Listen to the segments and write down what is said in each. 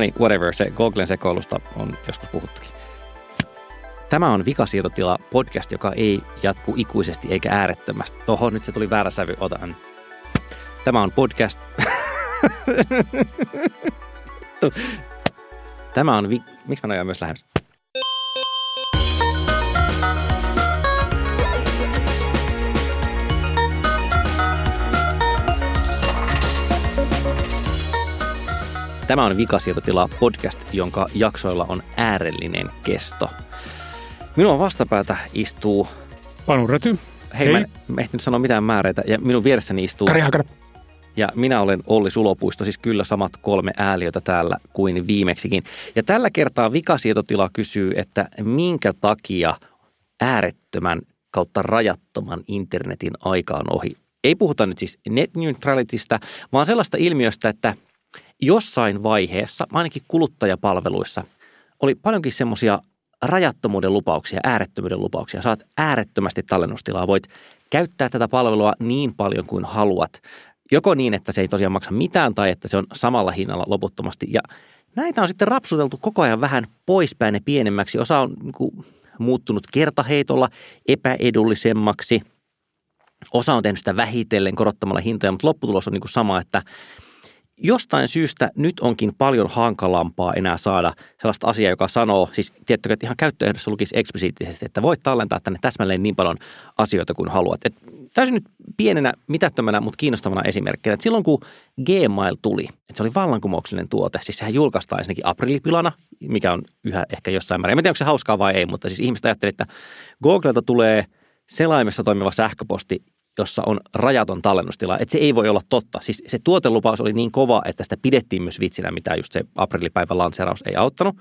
No niin, whatever, se Googlen sekoilusta on joskus puhuttukin. Tämä on Vikasiirtotila podcast, joka ei jatku ikuisesti eikä äärettömästi. Oho, nyt se tuli väärä sävy, otan. Tämä on podcast. Tämä on... Vi- Miksi mä myös lähemmäs? Tämä on Vikasietotila podcast, jonka jaksoilla on äärellinen kesto. Minun vastapäätä istuu... Panu Räty. Hei, Hei. mä en ehtinyt sanoa mitään määreitä. Ja minun vieressäni istuu... Kari Hakara. Ja minä olen Olli Sulopuisto, siis kyllä samat kolme ääliötä täällä kuin viimeksikin. Ja tällä kertaa Vikasietotila kysyy, että minkä takia äärettömän kautta rajattoman internetin aika on ohi. Ei puhuta nyt siis net neutralitystä, vaan sellaista ilmiöstä, että jossain vaiheessa, ainakin kuluttajapalveluissa, oli paljonkin semmoisia rajattomuuden lupauksia, äärettömyyden lupauksia. Saat äärettömästi tallennustilaa, voit käyttää tätä palvelua niin paljon kuin haluat. Joko niin, että se ei tosiaan maksa mitään tai että se on samalla hinnalla loputtomasti. Ja näitä on sitten rapsuteltu koko ajan vähän poispäin ja pienemmäksi. Osa on niin kuin, muuttunut kertaheitolla epäedullisemmaksi. Osa on tehnyt sitä vähitellen korottamalla hintoja, mutta lopputulos on niin kuin sama, että jostain syystä nyt onkin paljon hankalampaa enää saada sellaista asiaa, joka sanoo, siis tiettykö, että ihan käyttöehdossa lukisi eksplisiittisesti, että voit tallentaa tänne täsmälleen niin paljon asioita kuin haluat. Et täysin nyt pienenä, mitättömänä, mutta kiinnostavana esimerkkinä, että silloin kun Gmail tuli, että se oli vallankumouksellinen tuote, siis sehän julkaistaan ensinnäkin aprilipilana, mikä on yhä ehkä jossain määrin. En tiedä, onko se hauskaa vai ei, mutta siis ihmiset ajattelivat, että Googlelta tulee selaimessa toimiva sähköposti, jossa on rajaton tallennustila, että se ei voi olla totta. Siis se tuotelupaus oli niin kova, että sitä pidettiin myös vitsinä, mitä just se aprilipäivän lanseeraus ei auttanut.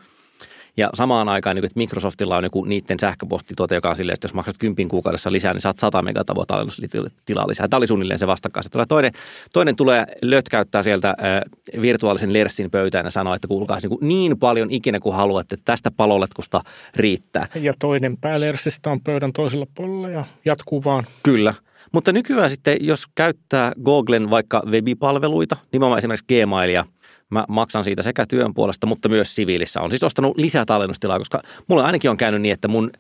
Ja samaan aikaan, niin että Microsoftilla on joku niiden sähköpostituote, joka on silleen, että jos maksat kympin kuukaudessa lisää, niin saat 100 megatavoa tallennustilaa lisää. Tämä oli suunnilleen se vastakkain. Toinen, toinen tulee lötkäyttää sieltä äh, virtuaalisen Lersin pöytään ja sanoo, että kuulkaa niin, niin paljon ikinä kuin haluatte, että tästä paloletkusta riittää. Ja toinen pää Lersistä on pöydän toisella puolella ja jatkuu vaan. Kyllä. Mutta nykyään sitten, jos käyttää Googlen vaikka webipalveluita, nimenomaan esimerkiksi Gmailia, mä maksan siitä sekä työn puolesta, mutta myös siviilissä. On siis ostanut lisää tallennustilaa, koska mulla ainakin on käynyt niin, että mun,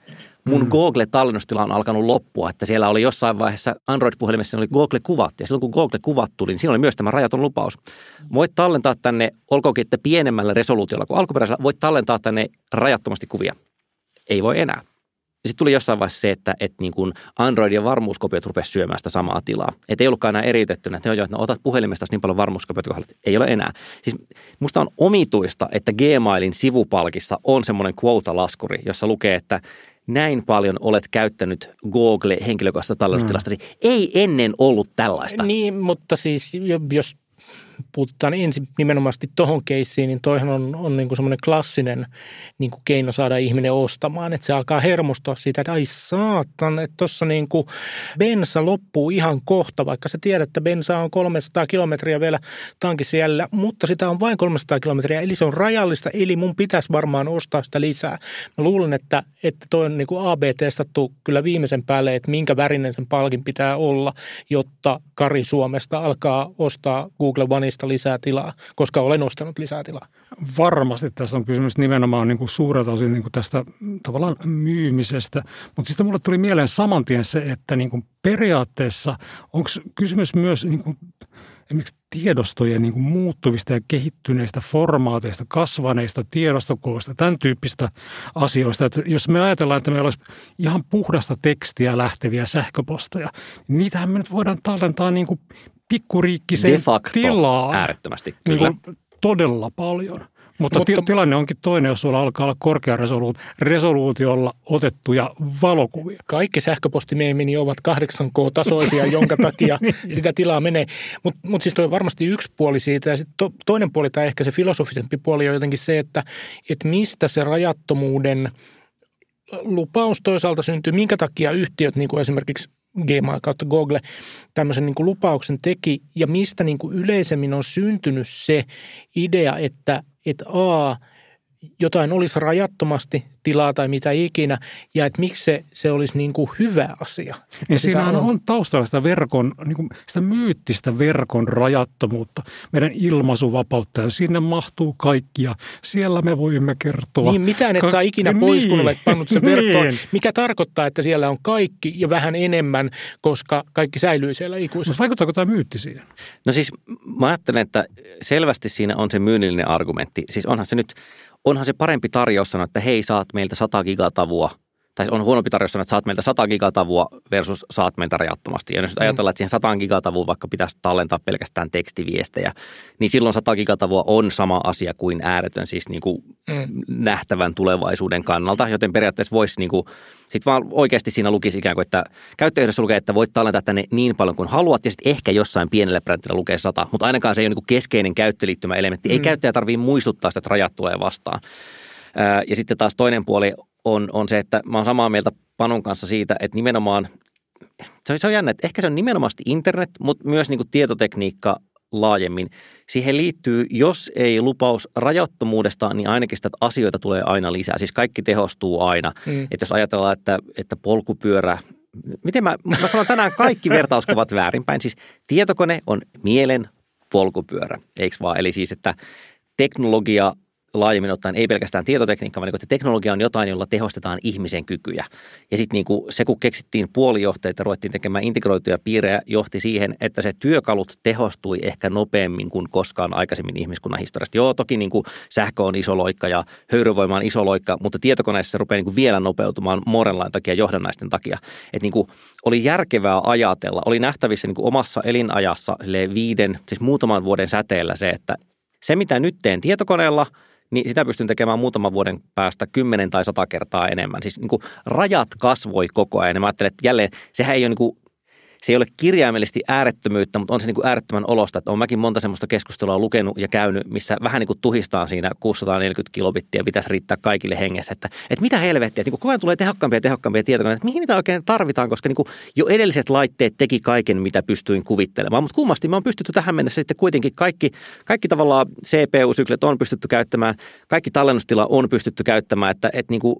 mun mm. Google-tallennustila on alkanut loppua. Että siellä oli jossain vaiheessa Android-puhelimessa oli Google-kuvat. Ja silloin kun Google-kuvat tuli, niin siinä oli myös tämä rajaton lupaus. Voit tallentaa tänne, olkoonkin että pienemmällä resoluutiolla kuin alkuperäisellä, voit tallentaa tänne rajattomasti kuvia. Ei voi enää. Sitten tuli jossain vaiheessa se, että, että niin kuin Android ja varmuuskopiot rupesivat syömään sitä samaa tilaa. Että ei ollutkaan enää eriytettynä, että, joo, että no, otat puhelimesta niin paljon varmuuskopiot kuin haluat. Ei ole enää. Siis musta on omituista, että Gmailin sivupalkissa on semmoinen quota-laskuri, jossa lukee, että näin paljon olet käyttänyt Google henkilökohtaista tallennustilasta. Mm. Ei ennen ollut tällaista. Niin, mutta siis jos puututaan ensin nimenomaan tuohon keissiin, niin toihan on, on niin kuin semmoinen klassinen niin kuin keino saada ihminen ostamaan, että se alkaa hermostua siitä, että ai saatan, että tuossa niin kuin bensa loppuu ihan kohta, vaikka sä tiedät, että bensa on 300 kilometriä vielä tankissa jäljellä, mutta sitä on vain 300 kilometriä, eli se on rajallista, eli mun pitäisi varmaan ostaa sitä lisää. Mä luulen, että, että toi on niin kuin AB-testattu kyllä viimeisen päälle, että minkä värinen sen palkin pitää olla, jotta Kari Suomesta alkaa ostaa Google Oneista omista lisää tilaa, koska olen ostanut lisää tilaa. Varmasti tässä on kysymys nimenomaan niin kuin suurelta osin niin kuin tästä tavallaan myymisestä, mutta sitten mulle tuli mieleen saman tien se, että niin kuin periaatteessa onko kysymys myös niin kuin esimerkiksi tiedostojen niin muuttuvista ja kehittyneistä formaateista, kasvaneista tiedostokoosta, tämän tyyppistä asioista. Että jos me ajatellaan, että meillä olisi ihan puhdasta tekstiä lähteviä sähköposteja, niin niitähän me nyt voidaan tallentaa niin kuin pikkuriikkiseen De facto, tilaa. äärettömästi, kyllä. Niin todella paljon. Mutta, Mutta tilanne onkin toinen, jos sulla alkaa olla korkearesoluutiolla otettuja valokuvia. Kaikki sähköpostimeemini ovat 8K-tasoisia, jonka takia niin. sitä tilaa menee. Mutta mut siis toi on varmasti yksi puoli siitä. Ja sit to, toinen puoli tai ehkä se filosofisempi puoli on jotenkin se, että et mistä se rajattomuuden lupaus toisaalta syntyy, minkä takia yhtiöt, niin kuin esimerkiksi Gmail kautta Google tämmöisen niin kuin lupauksen teki. Ja mistä niin kuin yleisemmin on syntynyt se idea, että, että A, jotain olisi rajattomasti tilaa tai mitä ikinä, ja että miksi se, se olisi niin kuin hyvä asia. Ja siinähän on. on taustalla sitä verkon, niin kuin sitä myyttistä verkon rajattomuutta, meidän ilmaisuvapautta, ja sinne mahtuu kaikki, ja siellä me voimme kertoa. Niin, mitään et saa ikinä pois, niin. kun olet pannut sen verkkoon, niin. mikä tarkoittaa, että siellä on kaikki ja vähän enemmän, koska kaikki säilyy siellä ikuisesti. Vaikuttaako tämä myytti siihen? No siis mä ajattelen, että selvästi siinä on se myynnillinen argumentti. Siis onhan se nyt onhan se parempi tarjous sanoa, että hei, saat meiltä 100 gigatavua tai on huonompi tarjous sanoa, että saat meiltä 100 gigatavua versus saat meiltä rajattomasti. Ja jos mm. ajatellaan, että siihen 100 gigatavuun vaikka pitäisi tallentaa pelkästään tekstiviestejä, niin silloin 100 gigatavua on sama asia kuin ääretön, siis niin kuin mm. nähtävän tulevaisuuden kannalta, joten periaatteessa voisi niin kuin, sit vaan oikeasti siinä lukisi ikään kuin, että käyttäjäydessä lukee, että voit tallentaa tänne niin paljon kuin haluat, ja sitten ehkä jossain pienellä brändillä lukee 100, mutta ainakaan se ei ole niin keskeinen käyttöliittymä elementti. Mm. Ei käyttäjä tarvitse muistuttaa sitä, että rajat tulee vastaan. Ja sitten taas toinen puoli on, on se, että mä oon samaa mieltä Panon kanssa siitä, että nimenomaan, se on, se on jännä, että ehkä se on nimenomaan internet, mutta myös niin kuin tietotekniikka laajemmin. Siihen liittyy, jos ei lupaus rajattomuudesta, niin ainakin sitä että asioita tulee aina lisää. Siis kaikki tehostuu aina. Mm. Että jos ajatellaan, että, että polkupyörä, miten mä, mä sanon tänään kaikki vertauskuvat väärinpäin. Siis tietokone on mielen polkupyörä, eikö vaan? Eli siis, että teknologia laajemmin ottaen ei pelkästään tietotekniikka, vaan niin, että teknologia on jotain, jolla tehostetaan ihmisen kykyjä. Ja sitten niin kuin se, kun keksittiin puolijohteita ruvettiin tekemään integroituja piirejä, johti siihen, että se työkalut tehostui ehkä nopeammin kuin koskaan aikaisemmin ihmiskunnan historiasta. Joo, toki niin kuin sähkö on iso loikka ja höyryvoima on iso loikka, mutta tietokoneessa se rupeaa niin kuin vielä nopeutumaan Morenlain takia, johdannaisten takia. Että niin kuin oli järkevää ajatella, oli nähtävissä niin kuin omassa elinajassa viiden, siis muutaman vuoden säteellä se, että se mitä nyt teen tietokoneella – niin sitä pystyn tekemään muutaman vuoden päästä kymmenen tai sata kertaa enemmän. Siis niin kuin rajat kasvoi koko ajan. Ja mä ajattelen, että jälleen sehän ei ole niin kuin se ei ole kirjaimellisesti äärettömyyttä, mutta on se niin kuin äärettömän olosta. Että olen mäkin monta semmoista keskustelua lukenut ja käynyt, missä vähän niin kuin tuhistaan siinä 640 kilobittiä pitäisi riittää kaikille hengessä. Että, että mitä helvettiä, että niin koko ajan tulee tehokkaampia ja tehokkaampia tietokoneita, että mihin niitä oikein tarvitaan, koska niin kuin jo edelliset laitteet teki kaiken, mitä pystyin kuvittelemaan. Mutta kummasti me on pystytty tähän mennessä sitten kuitenkin kaikki, kaikki tavallaan CPU-syklet on pystytty käyttämään, kaikki tallennustila on pystytty käyttämään, että, että niin kuin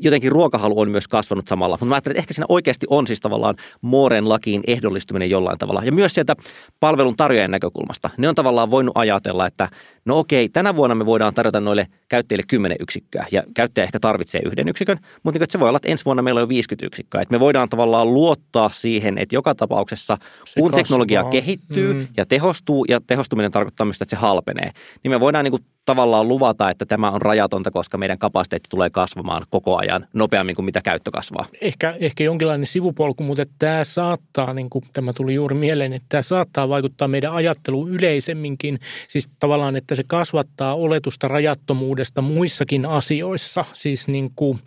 jotenkin ruokahalu on myös kasvanut samalla. Mutta mä ajattelen, että ehkä siinä oikeasti on siis tavallaan Mooren lakiin ehdollistuminen jollain tavalla. Ja myös sieltä palvelun tarjoajan näkökulmasta. Ne on tavallaan voinut ajatella, että no okei, tänä vuonna me voidaan tarjota noille käyttäjille 10 yksikköä. Ja käyttäjä ehkä tarvitsee yhden yksikön, mutta niin, että se voi olla, että ensi vuonna meillä on jo 50 yksikköä. Että me voidaan tavallaan luottaa siihen, että joka tapauksessa se kun kasvaa. teknologia kehittyy mm. ja tehostuu, ja tehostuminen tarkoittaa myös, että se halpenee, niin me voidaan niin kuin tavallaan luvata, että tämä on rajatonta, koska meidän kapasiteetti tulee kasvamaan koko ajan nopeammin kuin mitä käyttö kasvaa. Ehkä, ehkä jonkinlainen sivupolku, mutta tämä saattaa, niin kuin tämä tuli juuri mieleen, että tämä saattaa vaikuttaa meidän ajatteluun yleisemminkin. Siis tavallaan, että se kasvattaa oletusta rajattomuudesta muissakin asioissa. Siis niin kuin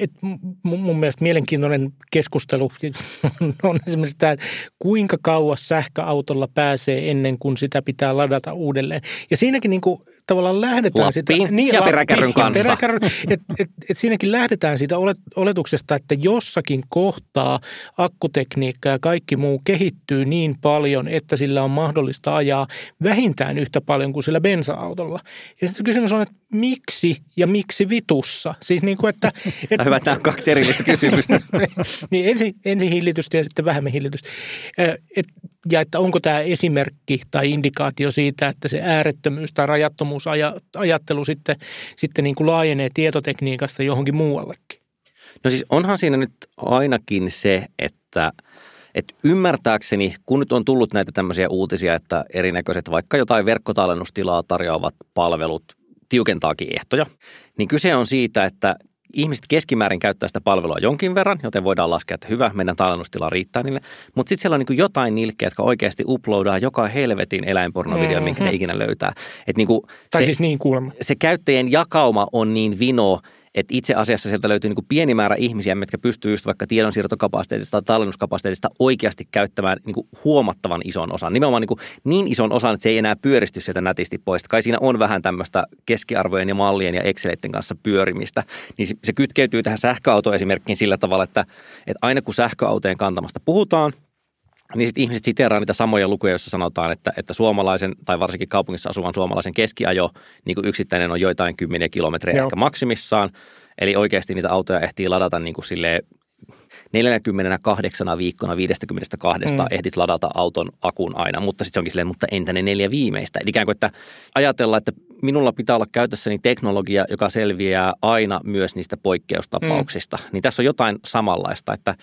et mun mielestä mielenkiintoinen keskustelu on esimerkiksi tämä, että kuinka kauas sähköautolla pääsee ennen kuin sitä pitää ladata uudelleen. Ja siinäkin niin kuin tavallaan lähdetään Lappiin sitä... Niin, ja peräkärryn kanssa. Peräkärryn, et, et, et siinäkin lähdetään siitä oletuksesta, että jossakin kohtaa akkutekniikka ja kaikki muu kehittyy niin paljon, että sillä on mahdollista ajaa vähintään yhtä paljon kuin sillä bensa-autolla. Ja sitten kysymys on, että miksi ja miksi vitussa? Siis niin kuin, että et, hyvä, että nämä on kaksi erillistä kysymystä. niin ensin, ensin hillitystä ja sitten vähemmän hillitystä. Et, ja että onko tämä esimerkki tai indikaatio siitä, että se äärettömyys tai rajattomuusajattelu sitten, sitten niin kuin laajenee tietotekniikasta johonkin muuallekin? No siis onhan siinä nyt ainakin se, että et ymmärtääkseni, kun nyt on tullut näitä tämmöisiä uutisia, että erinäköiset vaikka jotain verkkotallennustilaa tarjoavat palvelut tiukentaakin ehtoja, niin kyse on siitä, että ihmiset keskimäärin käyttää sitä palvelua jonkin verran, joten voidaan laskea, että hyvä, meidän tallennustila riittää niille. Mutta sitten siellä on niin jotain nilkkeä, jotka oikeasti uploadaa joka helvetin eläinpornovideo, mm-hmm. minkä ne ikinä löytää. Et niin kuin tai se, siis niin kuulemma. Se käyttäjien jakauma on niin vino, että itse asiassa sieltä löytyy niin kuin pieni määrä ihmisiä, jotka pystyy just vaikka tiedonsiirtokapasiteetista tai tallennuskapasiteetista oikeasti käyttämään niin kuin huomattavan ison osan. Nimenomaan niin, kuin niin ison osan, että se ei enää pyöristy sieltä nätisti pois. Kai siinä on vähän tämmöistä keskiarvojen ja mallien ja Exceleiden kanssa pyörimistä. Niin se kytkeytyy tähän sähköautoesimerkkiin sillä tavalla, että, että aina kun sähköautojen kantamasta puhutaan, niin sitten ihmiset siteeraa niitä samoja lukuja, joissa sanotaan, että, että suomalaisen tai varsinkin kaupungissa asuvan suomalaisen keskiajo niin kuin yksittäinen on joitain kymmeniä kilometrejä Joo. ehkä maksimissaan. Eli oikeasti niitä autoja ehtii ladata niin kuin silleen 48 viikkona 52 mm. ehdit ladata auton akun aina, mutta sitten se onkin silleen, mutta entä ne neljä viimeistä? Eli ikään kuin, että ajatellaan, että minulla pitää olla käytössäni teknologia, joka selviää aina myös niistä poikkeustapauksista. Mm. Niin tässä on jotain samanlaista, että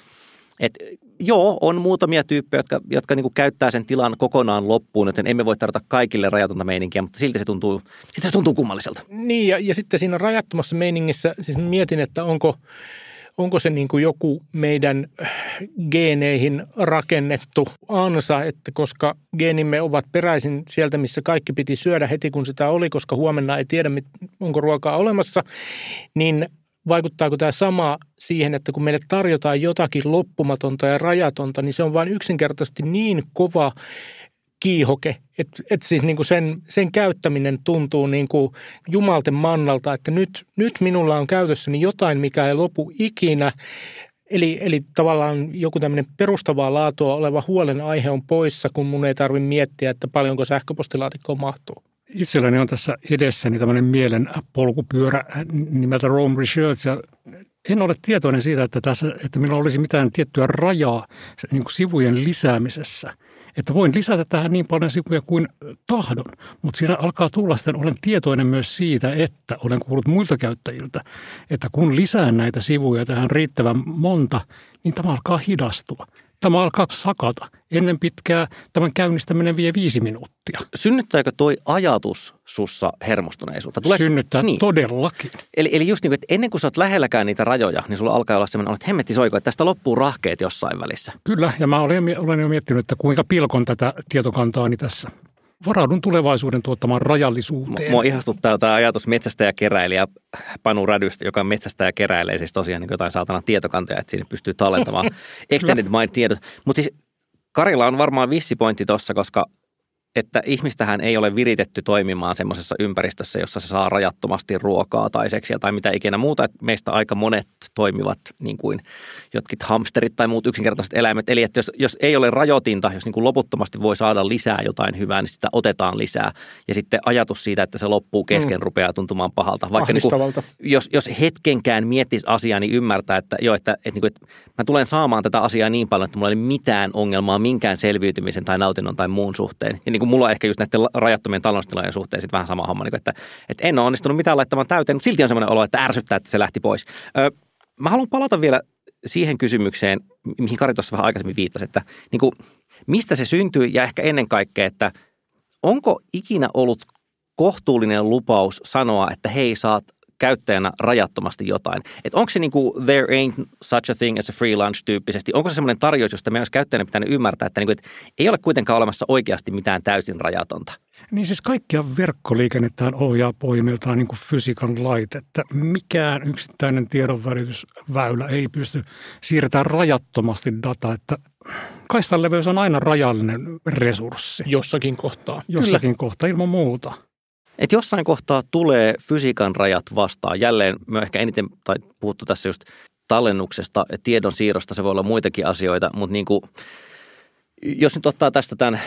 et, joo, on muutamia tyyppejä, jotka, jotka niin käyttää sen tilan kokonaan loppuun, joten emme voi tarjota kaikille rajatonta meininkiä, mutta silti se tuntuu, se tuntuu kummalliselta. Niin, ja, ja sitten siinä rajattomassa meiningissä, siis mietin, että onko – onko se niin kuin joku meidän geeneihin rakennettu ansa, että koska geenimme ovat peräisin sieltä, missä kaikki piti syödä heti kun sitä oli, koska huomenna ei tiedä, onko ruokaa olemassa, niin vaikuttaako tämä sama siihen, että kun meille tarjotaan jotakin loppumatonta ja rajatonta, niin se on vain yksinkertaisesti niin kova kiihoke. Että et siis niin kuin sen, sen käyttäminen tuntuu niin kuin jumalten mannalta, että nyt, nyt minulla on käytössäni jotain, mikä ei lopu ikinä. Eli, eli tavallaan joku tämmöinen perustavaa laatua oleva huolenaihe on poissa, kun mun ei tarvitse miettiä, että paljonko sähköpostilaatikkoon mahtuu. Itselläni on tässä edessäni tämmöinen mielen polkupyörä nimeltä Rome Research. Ja en ole tietoinen siitä, että, tässä, että minulla olisi mitään tiettyä rajaa niin kuin sivujen lisäämisessä – että voin lisätä tähän niin paljon sivuja kuin tahdon, mutta siinä alkaa tulla sitten, olen tietoinen myös siitä, että olen kuullut muilta käyttäjiltä, että kun lisään näitä sivuja tähän riittävän monta, niin tämä alkaa hidastua. Tämä alkaa sakata. Ennen pitkää tämän käynnistäminen vie viisi minuuttia. Synnyttääkö toi ajatus sussa hermostuneisuutta? Tuleeko... Synnyttää niin. todellakin. Eli, eli just niin kuin, että ennen kuin sä oot lähelläkään niitä rajoja, niin sulla alkaa olla sellainen, että hemmetti soiko, että tästä loppuu rahkeet jossain välissä. Kyllä, ja mä olen, olen jo miettinyt, että kuinka pilkon tätä tietokantaani tässä varaudun tulevaisuuden tuottamaan rajallisuuteen. Mua ihastuttaa tämä ajatus metsästäjäkeräilijä Panu Rädystä, joka on metsästäjäkeräilijä, siis tosiaan niin jotain saatana tietokantoja, että siinä pystyy tallentamaan extended mind tiedot. Mutta siis Karilla on varmaan vissi pointti tuossa, koska että ihmistähän ei ole viritetty toimimaan semmoisessa ympäristössä, jossa se saa rajattomasti ruokaa tai seksiä tai mitä ikinä muuta. Että meistä aika monet toimivat niin kuin jotkut hamsterit tai muut yksinkertaiset eläimet. Eli että jos, jos ei ole rajoitinta, jos niin kuin loputtomasti voi saada lisää jotain hyvää, niin sitä otetaan lisää. Ja sitten ajatus siitä, että se loppuu kesken, mm. rupeaa tuntumaan pahalta. Vaikka niin kuin, jos, jos hetkenkään miettisi asiaa, niin ymmärtää, että jo, että, että, niin kuin, että mä tulen saamaan tätä asiaa niin paljon, että mulla ei ole mitään ongelmaa minkään selviytymisen tai nautinnon tai muun suhteen. Ja niin kuin kuin mulla on ehkä just näiden rajattomien taloustilojen suhteen sitten vähän sama homma, niin kuin, että, että en ole onnistunut mitään laittamaan täyteen, mutta silti on semmoinen olo, että ärsyttää, että se lähti pois. Ö, mä haluan palata vielä siihen kysymykseen, mihin Kari tuossa vähän aikaisemmin viittasi, että niin kuin, mistä se syntyy ja ehkä ennen kaikkea, että onko ikinä ollut kohtuullinen lupaus sanoa, että hei, saat käyttäjänä rajattomasti jotain. Et onko se niin kuin there ain't such a thing as a free lunch tyyppisesti, onko se semmoinen tarjous, josta meidän olisi käyttäjänä pitänyt ymmärtää, että, niin kuin, että ei ole kuitenkaan olemassa oikeasti mitään täysin rajatonta? Niin siis kaikkia verkkoliikennettähän ohjaa pohjimmiltaan niin kuin fysiikan lait, että mikään yksittäinen tiedonvälitysväylä ei pysty siirtämään rajattomasti dataa, että kaistan leveys on aina rajallinen resurssi. Jossakin kohtaa. Jossakin Kyllä. kohtaa ilman muuta. Että jossain kohtaa tulee fysiikan rajat vastaan. Jälleen me ehkä eniten, tai puhuttu tässä just tallennuksesta, tiedon siirrosta, se voi olla muitakin asioita, mutta niin kuin, jos nyt ottaa tästä tämän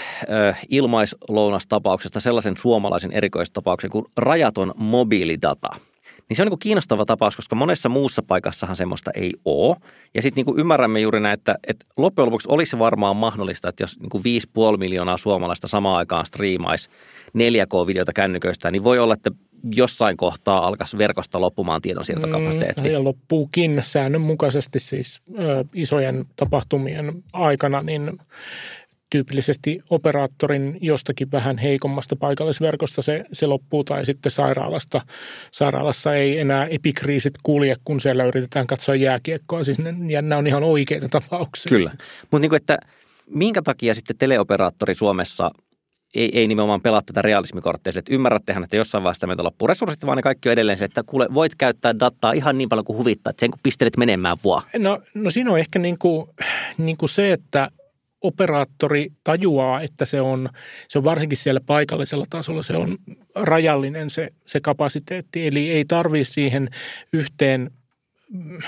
ilmaislounastapauksesta sellaisen suomalaisen erikoistapauksen kuin rajaton mobiilidata – niin se on niin kiinnostava tapaus, koska monessa muussa paikassahan semmoista ei ole. Ja sitten niin ymmärrämme juuri näin, että, että loppujen lopuksi olisi varmaan mahdollista, että jos niin 5,5 miljoonaa suomalaista samaan aikaan striimaisi 4K-videota kännyköistä, niin voi olla, että jossain kohtaa alkaisi verkosta loppumaan tiedonsiirtokapasiteetti. Mm, ja loppuukin säännönmukaisesti siis ö, isojen tapahtumien aikana, niin tyypillisesti operaattorin jostakin vähän heikommasta paikallisverkosta se, se loppuu tai sitten sairaalasta. Sairaalassa ei enää epikriisit kulje, kun siellä yritetään katsoa jääkiekkoa. Siis ne, ja nämä on ihan oikeita tapauksia. Kyllä, mutta niin että minkä takia sitten teleoperaattori Suomessa ei, ei nimenomaan pelaa tätä realismikorttia. Että ymmärrättehän, että jossain vaiheessa meiltä loppuu resurssit, vaan ne kaikki on edelleen se, että kuule, voit käyttää dataa ihan niin paljon kuin huvittaa, että sen kun pistelet menemään vaan. No, no siinä on ehkä niin kuin, niin kuin se, että operaattori tajuaa, että se on, se on varsinkin siellä paikallisella tasolla, se on rajallinen se, se kapasiteetti. Eli ei tarvitse siihen yhteen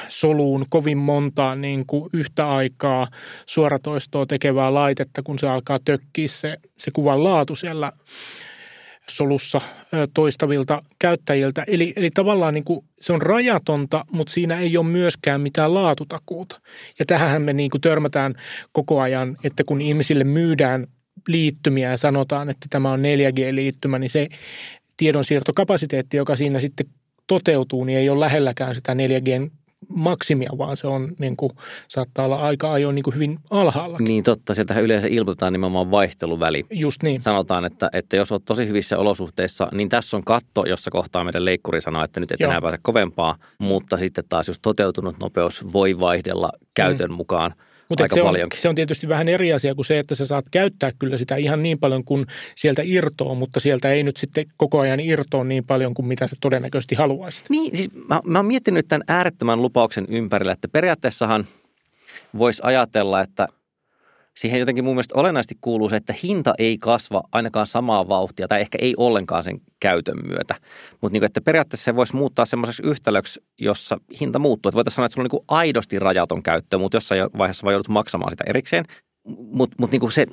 soluun kovin montaa niin kuin yhtä aikaa suoratoistoa tekevää laitetta, kun se alkaa tökkiä se, se kuvan laatu siellä solussa toistavilta käyttäjiltä. Eli, eli tavallaan niin kuin se on rajatonta, mutta siinä ei ole myöskään mitään laatutakuuta. Ja tähän me niin kuin törmätään koko ajan, että kun ihmisille myydään liittymiä ja sanotaan, että tämä on 4G-liittymä, niin se tiedonsiirtokapasiteetti, joka siinä sitten toteutuu, niin ei ole lähelläkään sitä 4G maksimia, vaan se on niin kuin, saattaa olla aika ajoin niin kuin hyvin alhaalla. Niin totta, sieltä yleensä ilmoitetaan nimenomaan vaihteluväli. Just niin. Sanotaan, että, että jos olet tosi hyvissä olosuhteissa, niin tässä on katto, jossa kohtaa meidän leikkuri sanoo, että nyt et Joo. enää pääse kovempaa, mutta sitten taas jos toteutunut nopeus voi vaihdella käytön mm. mukaan – mutta se on, se on tietysti vähän eri asia kuin se, että sä saat käyttää kyllä sitä ihan niin paljon kuin sieltä irtoaa, mutta sieltä ei nyt sitten koko ajan irtoa niin paljon kuin mitä sä todennäköisesti haluaisit. Niin, siis mä, mä oon miettinyt tämän äärettömän lupauksen ympärillä, että periaatteessahan voisi ajatella, että – siihen jotenkin mun mielestä olennaisesti kuuluu se, että hinta ei kasva ainakaan samaa vauhtia tai ehkä ei ollenkaan sen käytön myötä. Mutta niin että periaatteessa se voisi muuttaa semmoiseksi yhtälöksi, jossa hinta muuttuu. Että voitaisiin sanoa, että sulla on niin aidosti rajaton käyttö, mutta jossain vaiheessa vaan joudut maksamaan sitä erikseen mutta mut niinku se,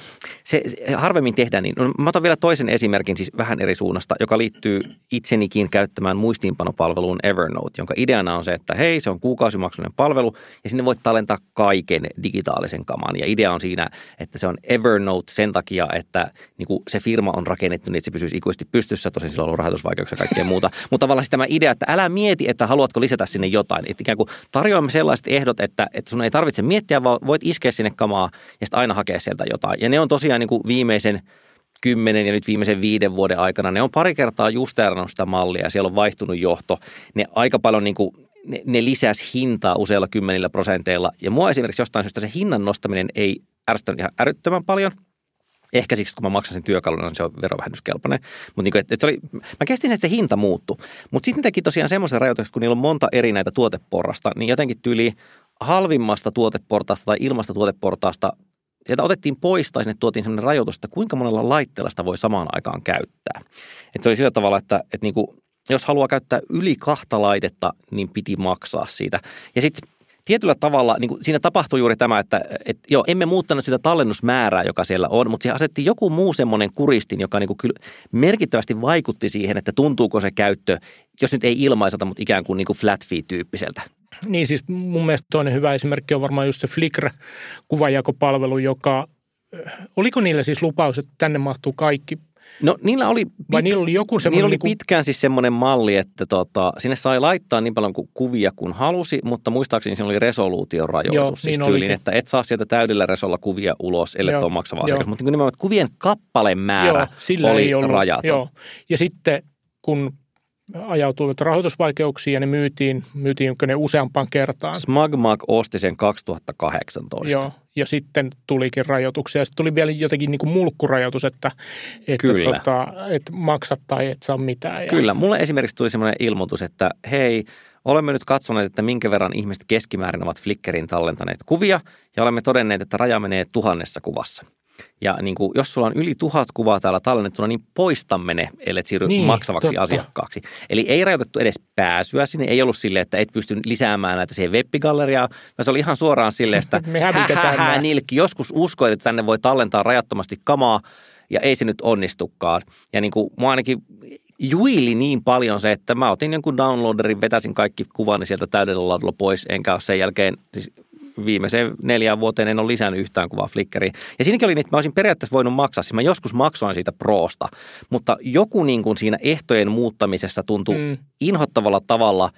se, se, harvemmin tehdään niin. No, mä otan vielä toisen esimerkin siis vähän eri suunnasta, joka liittyy itsenikin käyttämään muistiinpanopalveluun Evernote, jonka ideana on se, että hei, se on kuukausimaksullinen palvelu ja sinne voit tallentaa kaiken digitaalisen kaman. Ja idea on siinä, että se on Evernote sen takia, että niinku se firma on rakennettu niin, että se pysyisi ikuisesti pystyssä. Tosin sillä on ollut rahoitusvaikeuksia ja kaikkea muuta. Mutta tavallaan siis tämä idea, että älä mieti, että haluatko lisätä sinne jotain. Että ikään kuin tarjoamme sellaiset ehdot, että, että sun ei tarvitse miettiä, vaan voit iskeä sinne kamaa ja sitten aina hakea sieltä jotain. Ja ne on tosiaan niin kuin viimeisen kymmenen ja nyt viimeisen viiden vuoden aikana, ne on pari kertaa justeerannut sitä mallia ja siellä on vaihtunut johto. Ne aika paljon niin kuin, ne, ne lisäsi hintaa useilla kymmenillä prosenteilla. Ja mua esimerkiksi jostain syystä se hinnan nostaminen ei ärsyttänyt ihan älyttömän paljon. Ehkä siksi, kun mä maksan sen työkalun, niin se on verovähennyskelpoinen. Mutta niin että, että oli, mä kestin, että se hinta muuttui. Mutta sitten teki tosiaan semmoisen rajoituksen, kun niillä on monta eri näitä tuoteporrasta, niin jotenkin tyyli halvimmasta tuoteportaasta tai ilmasta tuoteportaasta sieltä otettiin pois tai sinne tuotiin sellainen rajoitus, että kuinka monella laitteella sitä voi samaan aikaan käyttää. Että se oli sillä tavalla, että, että niin kuin, jos haluaa käyttää yli kahta laitetta, niin piti maksaa siitä. Ja sitten tietyllä tavalla niin kuin siinä tapahtui juuri tämä, että, että joo, emme muuttanut sitä tallennusmäärää, joka siellä on, mutta siihen asetti joku muu semmoinen kuristin, joka niin kuin kyllä merkittävästi vaikutti siihen, että tuntuuko se käyttö, jos nyt ei ilmaisata, mutta ikään kuin, niin kuin flat fee-tyyppiseltä. Niin siis mun mielestä toinen hyvä esimerkki on varmaan just se Flickr-kuvajakopalvelu, joka, oliko niillä siis lupaus, että tänne mahtuu kaikki No niillä oli, Vai niillä oli joku niillä oli niin kuin... pitkään siis semmoinen malli, että tota, sinne sai laittaa niin paljon kuvia kuin halusi, mutta muistaakseni siinä oli resoluution rajoitus. Joo, siis niin tyylin, että et saa sieltä täydellä resolla kuvia ulos, ellei ole maksava asiakas. Mutta niin nimenomaan kuvien kappalemäärä Joo, sillä oli ei ollut, rajaton. Joo. Ja sitten kun ajautuivat rahoitusvaikeuksiin ja ne myytiin, myytiin ne useampaan kertaan. SmugMug osti sen 2018. Joo, ja sitten tulikin rajoituksia. Sitten tuli vielä jotenkin niin kuin mulkkurajoitus, että, että, Kyllä. Tota, että maksat tai et saa mitään. Ja... Kyllä, mulle esimerkiksi tuli sellainen ilmoitus, että hei, olemme nyt katsoneet, että minkä verran ihmiset keskimäärin ovat Flickerin tallentaneet kuvia ja olemme todenneet, että raja menee tuhannessa kuvassa – ja niin kuin, jos sulla on yli tuhat kuvaa täällä tallennettuna, niin poistamme ne, ellei siirry niin, maksavaksi totta. asiakkaaksi. Eli ei rajoitettu edes pääsyä sinne. Ei ollut silleen, että et pysty lisäämään näitä siihen webbigalleriaan. Vaan se oli ihan suoraan silleen, että Me nilkki. Joskus uskoit, että tänne voi tallentaa rajattomasti kamaa, ja ei se nyt onnistukaan. Ja niin kuin, mua ainakin juili niin paljon se, että mä otin jonkun downloaderin, vetäsin kaikki kuvani sieltä täydellä laadulla pois, enkä ole sen jälkeen, siis viimeiseen neljään vuoteen en ole lisännyt yhtään kuvaa Flickriin. Ja siinäkin oli niin, että mä olisin periaatteessa voinut maksaa, siis mä joskus maksoin siitä Proosta, mutta joku niin kuin siinä ehtojen muuttamisessa tuntui mm. inhottavalla tavalla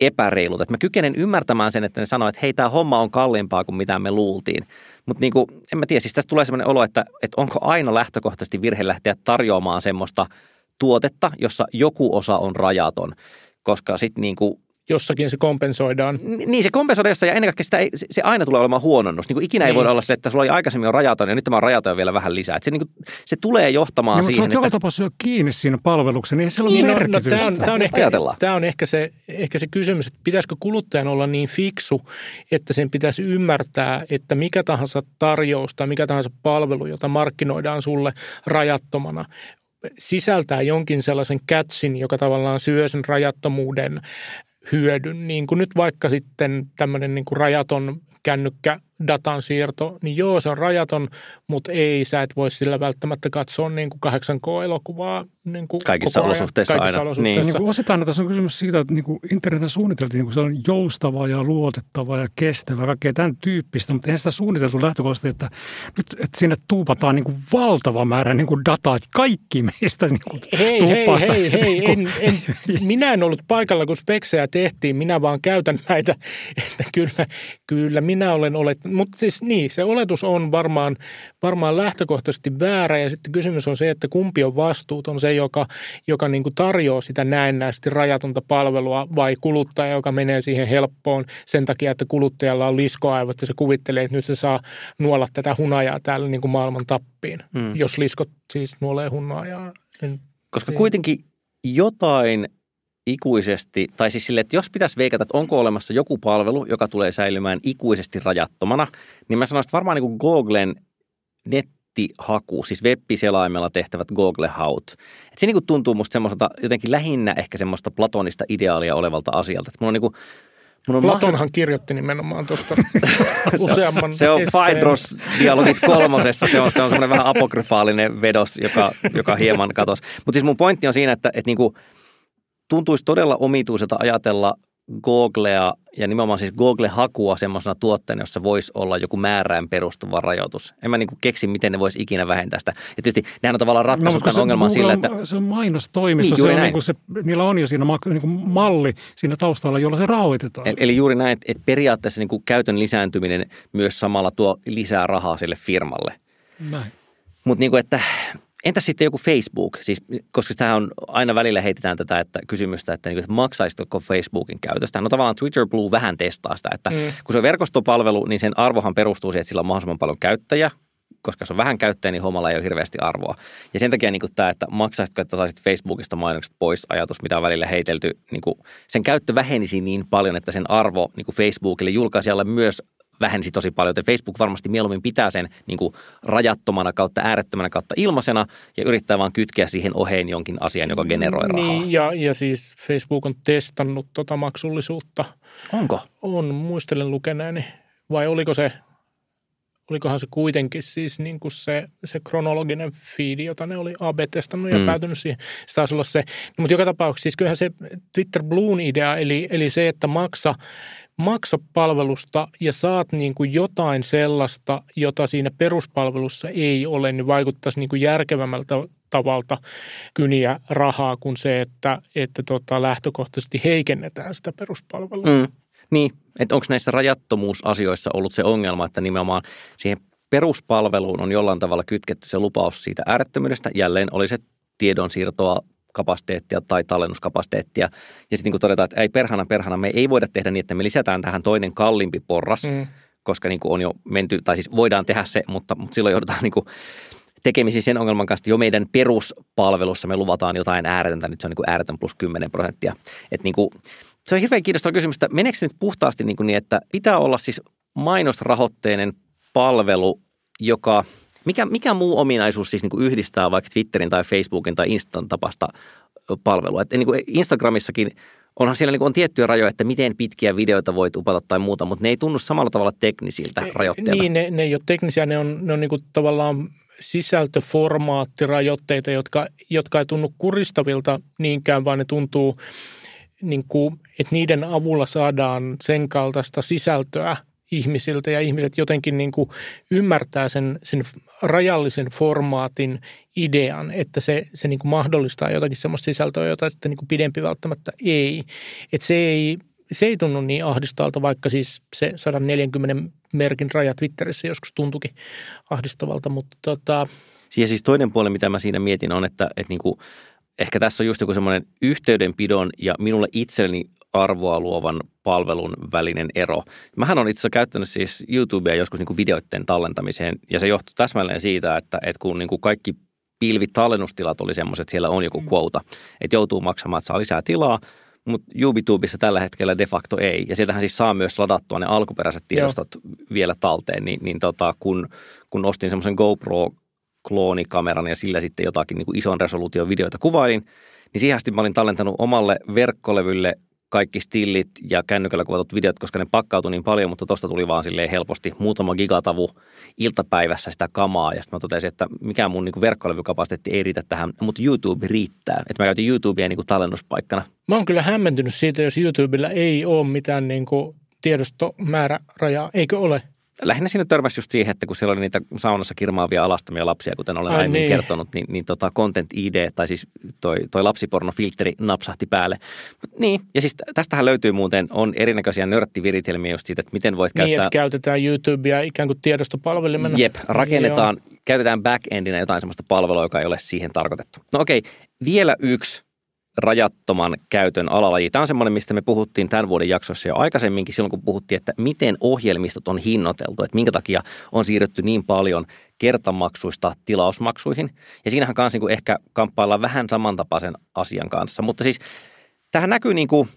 epäreilut. Että mä kykenen ymmärtämään sen, että ne sanoivat, että hei, tämä homma on kalliimpaa kuin mitä me luultiin. Mutta niin kuin, en mä tiedä, siis tästä tulee sellainen olo, että, että onko aina lähtökohtaisesti virhe lähteä tarjoamaan semmoista tuotetta, jossa joku osa on rajaton. Koska sitten niin kuin jossakin se kompensoidaan. Niin, se kompensoidaan ja ennen kaikkea sitä ei, se, se aina tulee olemaan huononnus. Niin kuin ikinä niin. ei voi olla se, että sulla oli aikaisemmin on rajaton ja nyt tämä on rajaton vielä vähän lisää. Että se, niin kuin, se tulee johtamaan niin, siihen, mutta sä että... joka tapauksessa kiinni siinä palveluksessa, niin ei se ole niin, merkitystä. No, no, tämä on, tämä on, ehkä, tämä on ehkä, se, ehkä se kysymys, että pitäisikö kuluttajan olla niin fiksu, että sen pitäisi ymmärtää, että mikä tahansa tarjous tai mikä tahansa palvelu, jota markkinoidaan sulle rajattomana, sisältää jonkin sellaisen catchin, joka tavallaan syö sen rajattomuuden hyödyn. Niin kuin nyt vaikka sitten tämmöinen niin kuin rajaton kännykkä datan siirto, niin joo, se on rajaton, mutta ei, sä et voi sillä välttämättä katsoa niin kuin 8K-elokuvaa niin kuin kaikissa koko ajan, olosuhteissa kaikissa aina. olosuhteissa. Niin kuin osittain tässä on kysymys siitä, että niin kuin internet suunniteltiin, niin kuin se on joustava ja luotettava ja kestävä, kaikkea tämän tyyppistä, mutta eihän sitä suunniteltu lähtökohtaisesti, että nyt että sinne tuupataan niin kuin valtava määrä niin kuin dataa, että kaikki meistä niin kuin Hei, hei, tuuppaa sitä hei, hei, niin kuin- en, en, minä en ollut paikalla, kun speksejä tehtiin, minä vaan käytän näitä, että kyllä, kyllä minä olen olettanut, mutta siis niin, se oletus on varmaan, varmaan lähtökohtaisesti väärä ja sitten kysymys on se, että kumpi on vastuuton, se joka, joka niin kuin tarjoaa sitä näennäisesti rajatonta palvelua vai kuluttaja, joka menee siihen helppoon sen takia, että kuluttajalla on liskoaivot ja se kuvittelee, että nyt se saa nuolla tätä hunajaa täällä niin kuin maailman tappiin, Mm. jos liskot siis nuolee hunajaa. En, Koska kuitenkin jotain ikuisesti, tai siis sille, että jos pitäisi veikata, että onko olemassa joku palvelu, joka tulee säilymään ikuisesti rajattomana, niin mä sanoisin, että varmaan niin kuin Googlen nettihaku, siis web-selaimella tehtävät Google-haut. Että se niin kuin tuntuu musta semmoiselta jotenkin lähinnä ehkä semmoista platonista ideaalia olevalta asialta. Että mulla on niin kuin, mun on Platonhan kirjoitti nimenomaan tuosta useamman Se on esseen. Phaedros-dialogit kolmosessa. Se on, se on semmoinen vähän apokryfaalinen vedos, joka, joka hieman katosi. Mutta siis mun pointti on siinä, että, että niinku, tuntuisi todella omituiselta ajatella Googlea ja nimenomaan siis Google-hakua semmoisena tuotteena, jossa voisi olla joku määrään perustuva rajoitus. En mä niinku keksi, miten ne voisi ikinä vähentää sitä. Ja tietysti nehän on tavallaan ratkaissut No, tämän ongelman Google sillä, että Se on mainostoimisto, Niin, se on näin. niin kuin se, niillä on jo siinä mak- niin kuin malli siinä taustalla, jolla se rahoitetaan. Eli, eli juuri näin, että, periaatteessa niin kuin käytön lisääntyminen myös samalla tuo lisää rahaa sille firmalle. Näin. Mutta niin että entäs sitten joku Facebook? Siis, koska tähän on aina välillä heitetään tätä että kysymystä, että, niin että maksaisitko Facebookin käytöstä. No tavallaan Twitter Blue vähän testaa sitä, että Mm. kun se on verkostopalvelu, niin sen arvohan perustuu siihen, että sillä on mahdollisimman paljon käyttäjiä, koska se on vähän käyttäjä, niin hommalla ei ole hirveästi arvoa. Ja sen takia niin kuin tämä, että maksaisitko, että saisit Facebookista mainokset pois, ajatus, mitä on välillä heitelty, niin kuin sen käyttö vähenisi niin paljon, että sen arvo niin kuin Facebookille julkaisijalle myös vähensi tosi paljon, joten Facebook varmasti mieluummin pitää sen niin kuin rajattomana kautta äärettömänä kautta ilmaisena ja yrittää vaan kytkeä siihen oheen jonkin asian, joka generoi rahaa. Niin, ja, ja siis Facebook on testannut tota maksullisuutta. Onko? On, muistelen lukeneeni. Vai oliko se, olikohan se kuitenkin siis niin kuin se, se kronologinen feedi, jota ne oli AB-testannut ja Mm. päätynyt siihen. Se taisi olla se. No, mutta joka tapauksessa siis kyllähän se Twitter Bluun idea, eli, eli se, että maksa, maksa palvelusta ja saat niin kuin jotain sellaista, jota siinä peruspalvelussa ei ole, niin vaikuttaisi niin kuin järkevämmältä tavalta kyniä rahaa kuin se, että, että tota lähtökohtaisesti heikennetään sitä peruspalvelua. Mm. Niin, että onko näissä rajattomuusasioissa ollut se ongelma, että nimenomaan siihen peruspalveluun on jollain tavalla kytketty se lupaus siitä äärettömyydestä. Jälleen oli se tiedonsiirtoa kapasiteettia tai tallennuskapasiteettia. Ja sitten niin todetaan, että ei perhana perhana, me ei voida tehdä niin, että me lisätään tähän toinen kalliimpi porras, Mm. koska niin on jo menty, tai siis voidaan tehdä se, mutta, mutta silloin joudutaan niin kuin tekemisiin sen ongelman kanssa, että jo meidän peruspalvelussa me luvataan jotain ääretöntä, nyt se on niin kuin ääretön plus 10 prosenttia. Että niin kuin, se on hirveän kiinnostava kysymys, että meneekö se nyt puhtaasti niin, kuin niin että pitää olla siis mainosrahoitteinen palvelu, joka, mikä, mikä muu ominaisuus siis niin kuin yhdistää vaikka Twitterin tai Facebookin tai Instan tapasta palvelua. Että niin kuin Instagramissakin onhan siellä niin kuin on tiettyjä rajoja, että miten pitkiä videoita voit upata tai muuta, mutta ne ei tunnu samalla tavalla teknisiltä rajoitteilta. Niin, ne, ne ei ole teknisiä, ne on, ne on niin kuin tavallaan sisältöformaattirajoitteita, jotka, jotka ei tunnu kuristavilta niinkään, vaan ne tuntuu, niin kuin, että niiden avulla saadaan sen kaltaista sisältöä ihmisiltä ja ihmiset jotenkin niin kuin ymmärtää sen, sen rajallisen formaatin idean, että se, se niin kuin mahdollistaa jotakin sellaista sisältöä, jota sitten niin kuin pidempi välttämättä ei. Että se ei, se ei tunnu niin ahdistavalta, vaikka siis se 140 merkin raja Twitterissä joskus tuntukin ahdistavalta, mutta tota, Ja siis toinen puoli, mitä mä siinä mietin, on, että, että niin kuin, ehkä tässä on just joku semmoinen yhteydenpidon ja minulle itselleni arvoa luovan palvelun välinen ero. Mähän on itse asiassa käyttänyt siis YouTubea joskus niin kuin videoiden tallentamiseen ja se johtuu täsmälleen siitä, että, että kun niin kuin kaikki pilvitallennustilat oli semmoiset, että siellä on joku quota, että joutuu maksamaan, että saa lisää tilaa, mutta YouTubessa tällä hetkellä de facto ei. Ja sieltähän siis saa myös ladattua ne alkuperäiset tiedostot Joo. vielä talteen. Niin, niin tota, kun, kun ostin semmoisen GoPro kloonikameran ja sillä sitten jotakin niin kuin ison resoluution videoita kuvailin, niin siihen asti mä olin tallentanut omalle verkkolevylle kaikki stillit ja kännykällä kuvatut videot, koska ne pakkautui niin paljon, mutta tuosta tuli vaan silleen helposti muutama gigatavu iltapäivässä sitä kamaa. Ja sitten mä totesin, että mikään mun niin verkkolevykapasiteetti ei riitä tähän, mutta YouTube riittää. Että mä käytin YouTubea niin kuin tallennuspaikkana. Mä oon kyllä hämmentynyt siitä, jos YouTubella ei ole mitään niin kuin tiedostomäärärajaa. Eikö ole? Lähinnä siinä törmäsi just siihen, että kun siellä oli niitä saunassa kirmaavia alastamia lapsia, kuten olen Ai aiemmin niin. kertonut, niin, niin tota Content ID, tai siis toi, toi lapsipornofiltteri napsahti päälle. Mut niin, ja siis tästähän löytyy muuten, on erinäköisiä nörttiviritelmiä just siitä, että miten voit käyttää. Niin, että käytetään YouTubea ikään kuin tiedostopalvelimena. Jep, rakennetaan, Joo. käytetään backendina jotain sellaista palvelua, joka ei ole siihen tarkoitettu. No okei, vielä yksi rajattoman käytön alalaji. Tämä on semmoinen, mistä me puhuttiin tämän vuoden jaksossa jo aikaisemminkin silloin, kun puhuttiin, että miten ohjelmistot on hinnoiteltu, että minkä takia on siirrytty niin paljon kertamaksuista tilausmaksuihin. Ja siinähän kanssa niin ehkä kamppaillaan vähän samantapaisen asian kanssa. Mutta siis tähän näkyy niin kuin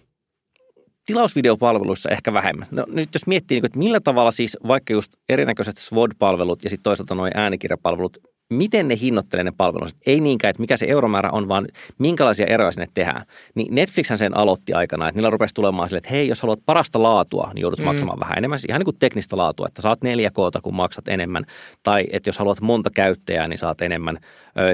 tilausvideopalveluissa ehkä vähemmän. No, nyt jos miettii, niin kuin, että millä tavalla siis vaikka just erinäköiset SWOD-palvelut ja sitten toisaalta nuo äänikirjapalvelut miten ne hinnoittelee ne palvelut. Ei niinkään, että mikä se euromäärä on, vaan minkälaisia eroja sinne tehdään. Niin Netflixhän sen aloitti aikana, että niillä rupesi tulemaan sille, että hei, jos haluat parasta laatua, niin joudut mm. maksamaan vähän enemmän. Ihan niin kuin teknistä laatua, että saat neljä koota, kun maksat enemmän. Tai että jos haluat monta käyttäjää, niin saat enemmän.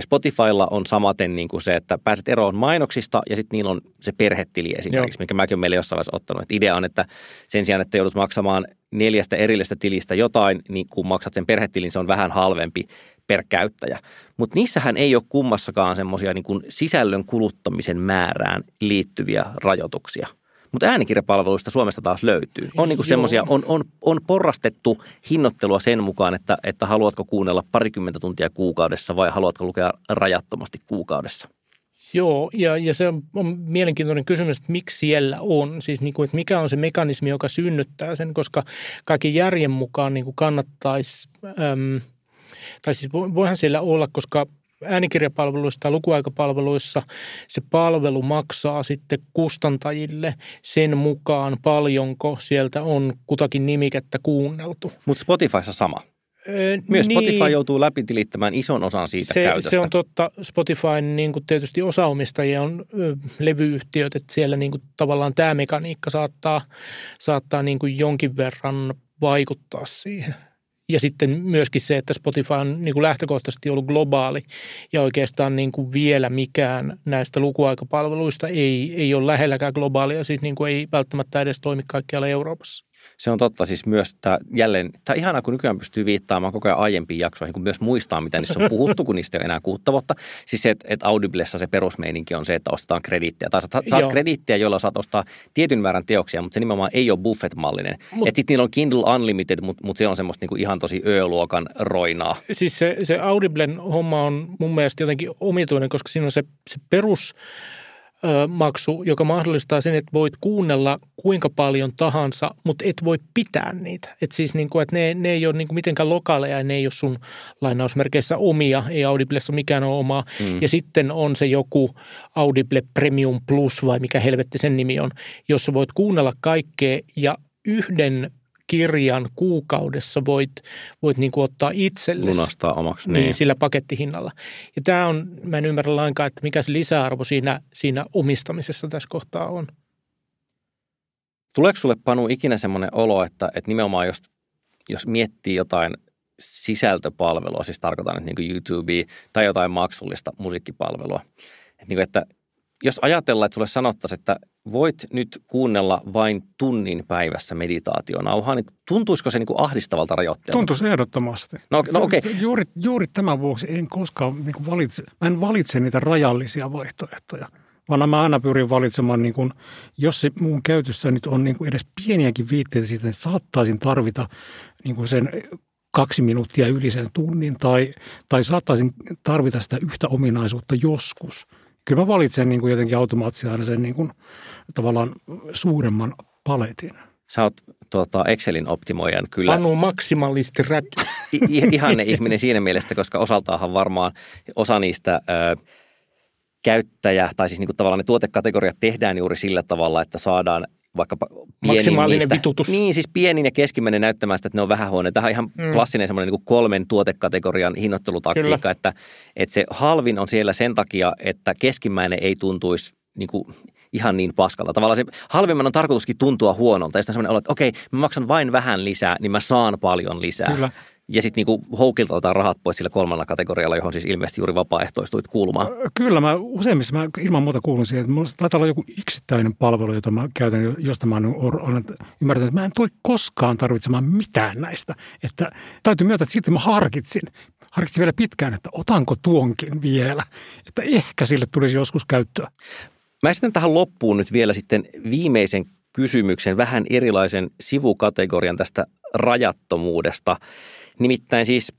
Spotifylla on samaten niin kuin se, että pääset eroon mainoksista ja sitten niillä on se perhetili esimerkiksi, Joo. mikä mäkin olen meille jossain vaiheessa ottanut. Että idea on, että sen sijaan, että joudut maksamaan neljästä erillistä tilistä jotain, niin kun maksat sen perhetilin, se on vähän halvempi per käyttäjä. Mutta niissähän ei ole kummassakaan semmoisia niin sisällön kuluttamisen määrään liittyviä rajoituksia. Mutta äänikirjapalveluista Suomesta taas löytyy. On, niin semmosia, on, on, on porrastettu hinnoittelua sen mukaan, että, että haluatko kuunnella parikymmentä tuntia kuukaudessa vai haluatko lukea rajattomasti kuukaudessa. Joo, ja, ja se on mielenkiintoinen kysymys, että miksi siellä on, siis niin kuin, että mikä on se mekanismi, joka synnyttää sen, koska kaikki järjen mukaan niin kuin kannattaisi, äm, tai siis voihan siellä olla, koska äänikirjapalveluissa tai lukuaikapalveluissa se palvelu maksaa sitten kustantajille sen mukaan paljonko sieltä on kutakin nimikettä kuunneltu. Mutta Spotifyssa sama. Myös niin, Spotify joutuu läpitilittämään ison osan siitä se, käytöstä. Se on totta. Spotify niin kuin tietysti osaomistajia on ö, levyyhtiöt, että siellä niin kuin tavallaan tämä mekaniikka saattaa, saattaa niin kuin jonkin verran vaikuttaa siihen. Ja sitten myöskin se, että Spotify on niin kuin lähtökohtaisesti ollut globaali ja oikeastaan niin kuin vielä mikään näistä lukuaikapalveluista ei, ei ole lähelläkään globaalia, siis niin kuin ei välttämättä edes toimi kaikkialla Euroopassa. Se on totta siis myös, että jälleen, tämä ihanaa, kun nykyään pystyy viittaamaan koko ajan aiempiin jaksoihin, kun myös muistaa, mitä niissä on puhuttu, kun niistä ei ole enää kuutta vuotta. Siis se, että, että Audiblessa se perusmeininki on se, että ostetaan krediittiä. Tai saat, saat krediittiä, jolla saat ostaa tietyn määrän teoksia, mutta se nimenomaan ei ole buffet-mallinen. Mut, että sitten niillä on Kindle Unlimited, mutta, mutta se on semmoista niinku ihan tosi ö-luokan roinaa. Siis se, se Audiblen homma on mun mielestä jotenkin omituinen, koska siinä on se, se perus maksu, joka mahdollistaa sen, että voit kuunnella kuinka paljon tahansa, mutta et voi pitää niitä. Et siis niin kuin, että ne, ne ei ole niin kuin mitenkään lokaaleja ja ne ei ole sun lainausmerkeissä omia, ei Audiblessa mikään ole omaa. Mm. Ja sitten on se joku Audible Premium Plus vai mikä helvetti sen nimi on, jossa voit kuunnella kaikkea ja yhden kirjan kuukaudessa voit, voit niin kuin ottaa itsellesi. Lunastaa omaksi. Niin, niin, sillä pakettihinnalla. Ja tämä on, mä en ymmärrä lainkaan, että mikä se lisäarvo siinä, siinä omistamisessa tässä kohtaa on. Tuleeko sulle Panu ikinä semmoinen olo, että, että nimenomaan jos, jos miettii jotain sisältöpalvelua, siis tarkoitan että niin YouTube tai jotain maksullista musiikkipalvelua, että, niin kuin, että jos ajatellaan, että sulle sanottaisiin, että voit nyt kuunnella vain tunnin päivässä meditaationauhaa, niin tuntuisiko se niin kuin ahdistavalta rajoitteelta? Tuntuisi ehdottomasti. No, no okay. juuri, juuri tämän vuoksi en koskaan niin kuin valitse, mä en valitse niitä rajallisia vaihtoehtoja, vaan mä aina pyrin valitsemaan, niin kuin, jos se mun käytössä nyt on niin kuin edes pieniäkin viitteitä siitä, että saattaisin tarvita niin kuin sen kaksi minuuttia yli sen tunnin tai, tai saattaisin tarvita sitä yhtä ominaisuutta joskus – kyllä mä valitsen niin kuin jotenkin automaattisesti aina sen niin kuin, tavallaan suuremman paletin. Sä oot tuota, Excelin optimoijan kyllä. Panu maksimalisti rät. Ihanne ihminen siinä mielessä, koska osaltaanhan varmaan osa niistä ö, käyttäjä, tai siis niin kuin tavallaan ne tuotekategoriat tehdään juuri sillä tavalla, että saadaan vaikkapa Maksimaalinen niistä, vitutus. Niin, siis pienin ja keskimmäinen näyttämään sitä, että ne on vähän huonoja. Tähän on ihan mm. klassinen semmoinen niin kolmen tuotekategorian hinnoittelutaktiikka, että, että se halvin on siellä sen takia, että keskimmäinen ei tuntuisi niin kuin ihan niin paskalta. Tavallaan se halvimman on tarkoituskin tuntua huonolta. Ja sitten semmoinen olo, että okei, mä maksan vain vähän lisää, niin mä saan paljon lisää. Kyllä. Ja sitten niinku houkilta otetaan rahat pois sillä kolmannella kategorialla, johon siis ilmeisesti juuri vapaaehtoistuit kuulumaan. Kyllä, mä useimmissa mä ilman muuta kuulun siihen, että mulla taitaa olla joku yksittäinen palvelu, jota mä käytän, josta mä olen ymmärtänyt, että mä en tule koskaan tarvitsemaan mitään näistä. Että täytyy myöntää, että sitten mä harkitsin, harkitsin vielä pitkään, että otanko tuonkin vielä, että ehkä sille tulisi joskus käyttöä. Mä esitän tähän loppuun nyt vielä sitten viimeisen kysymyksen, vähän erilaisen sivukategorian tästä rajattomuudesta. Nimittäin siis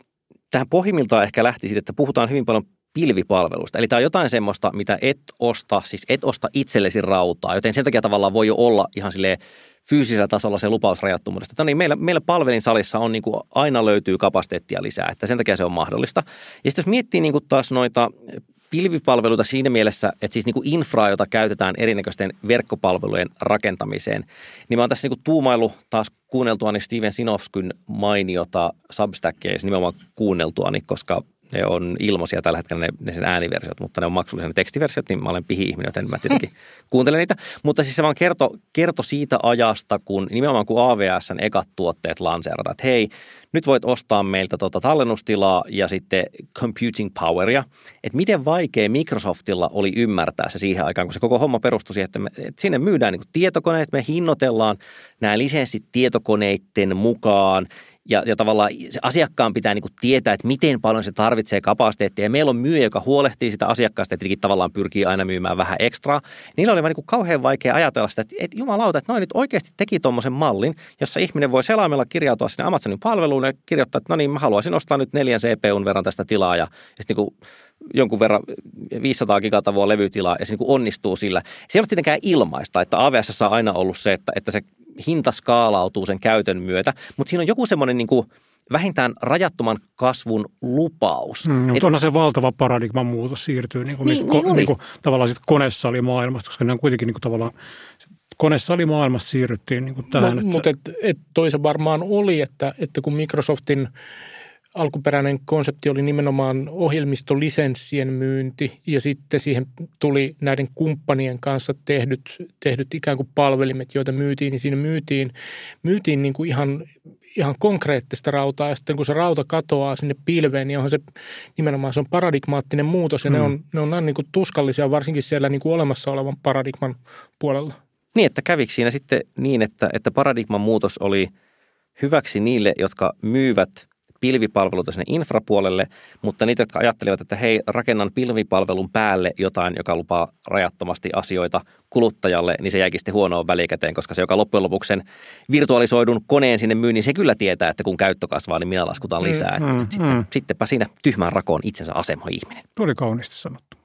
tähän pohjimmiltaan ehkä lähti siitä, että puhutaan hyvin paljon pilvipalvelusta. Eli tämä on jotain semmoista, mitä et osta, siis et osta itsellesi rautaa, joten sen takia tavallaan voi jo olla ihan sille fyysisellä tasolla se lupaus rajattomuudesta. No niin, meillä, meillä palvelinsalissa on niin kuin aina löytyy kapasiteettia lisää, että sen takia se on mahdollista. Ja sitten jos miettii niin kuin taas noita pilvipalveluita siinä mielessä, että siis niin kuin infraa, jota käytetään erinäköisten verkkopalvelujen rakentamiseen, niin mä oon tässä niin kuin tuumailu taas kuunneltuani Steven Sinofskyn mainiota Substackia ja nimenomaan kuunneltuani, koska ne on ilmaisia tällä hetkellä ne, ne sen ääniversiot, mutta ne on maksullisia ne tekstiversiot, niin mä olen pihi-ihminen, joten mä tietenkin kuuntelen niitä. Mutta siis se vaan kerto, kerto siitä ajasta, kun nimenomaan kun AVSn ekat tuotteet lanseerataan, että hei, nyt voit ostaa meiltä tota tallennustilaa ja sitten computing poweria. Että miten vaikea Microsoftilla oli ymmärtää se siihen aikaan, kun se koko homma perustui siihen, että, me, että sinne myydään niin tietokoneet, me hinnoitellaan nämä lisenssit tietokoneiden mukaan ja, ja tavallaan se asiakkaan pitää niin kuin tietää, että miten paljon se tarvitsee kapasiteettia. Ja meillä on myyjä, joka huolehtii sitä asiakkaasta, että tavallaan pyrkii aina myymään vähän ekstraa. Niillä oli vaan niin kuin kauhean vaikea ajatella sitä, että, että jumalauta, että noin nyt oikeasti teki tuommoisen mallin, jossa ihminen voi selaimella kirjautua sinne Amazonin palveluun ja kirjoittaa, että no niin, mä haluaisin ostaa nyt neljän CPUn verran tästä tilaa ja, ja sitten niin kuin jonkun verran 500 gigatavoa levytilaa ja se niin onnistuu sillä. Se ei ole tietenkään ilmaista, että AVS on aina ollut se, että, että se hinta skaalautuu sen käytön myötä, mutta siinä on joku semmoinen niin kuin vähintään rajattoman kasvun lupaus. Mm, mutta onhan se valtava paradigman muutos siirtyy niin kuin, niin, niin, ko, niin kuin, tavallaan sitten konessalimaailmasta, koska ne on kuitenkin niin kuin, tavallaan konesalimaailmasta siirryttiin niin kuin tähän. No, mutta et, et toisa varmaan oli, että, että kun Microsoftin alkuperäinen konsepti oli nimenomaan ohjelmistolisenssien myynti ja sitten siihen tuli näiden kumppanien kanssa tehdyt, tehdyt ikään kuin palvelimet, joita myytiin, niin siinä myytiin, myytiin niin kuin ihan, ihan konkreettista rautaa ja sitten kun se rauta katoaa sinne pilveen, niin onhan se nimenomaan se on paradigmaattinen muutos ja mm. ne on, ne on niin kuin tuskallisia varsinkin siellä niin kuin olemassa olevan paradigman puolella. Niin, että kävikö siinä sitten niin, että, että paradigman muutos oli hyväksi niille, jotka myyvät – pilvipalveluita sinne infrapuolelle, mutta niitä, jotka ajattelivat, että hei, rakennan pilvipalvelun päälle jotain, joka lupaa rajattomasti asioita kuluttajalle, niin se jäikin sitten huonoon välikäteen, koska se, joka loppujen lopuksi sen virtualisoidun koneen sinne myy, niin se kyllä tietää, että kun käyttö kasvaa, niin minä laskutaan mm, lisää. Mm, mm, sitten, mm. Sittenpä siinä tyhmän rakoon itsensä asema ihminen. Tuli kauniisti sanottu.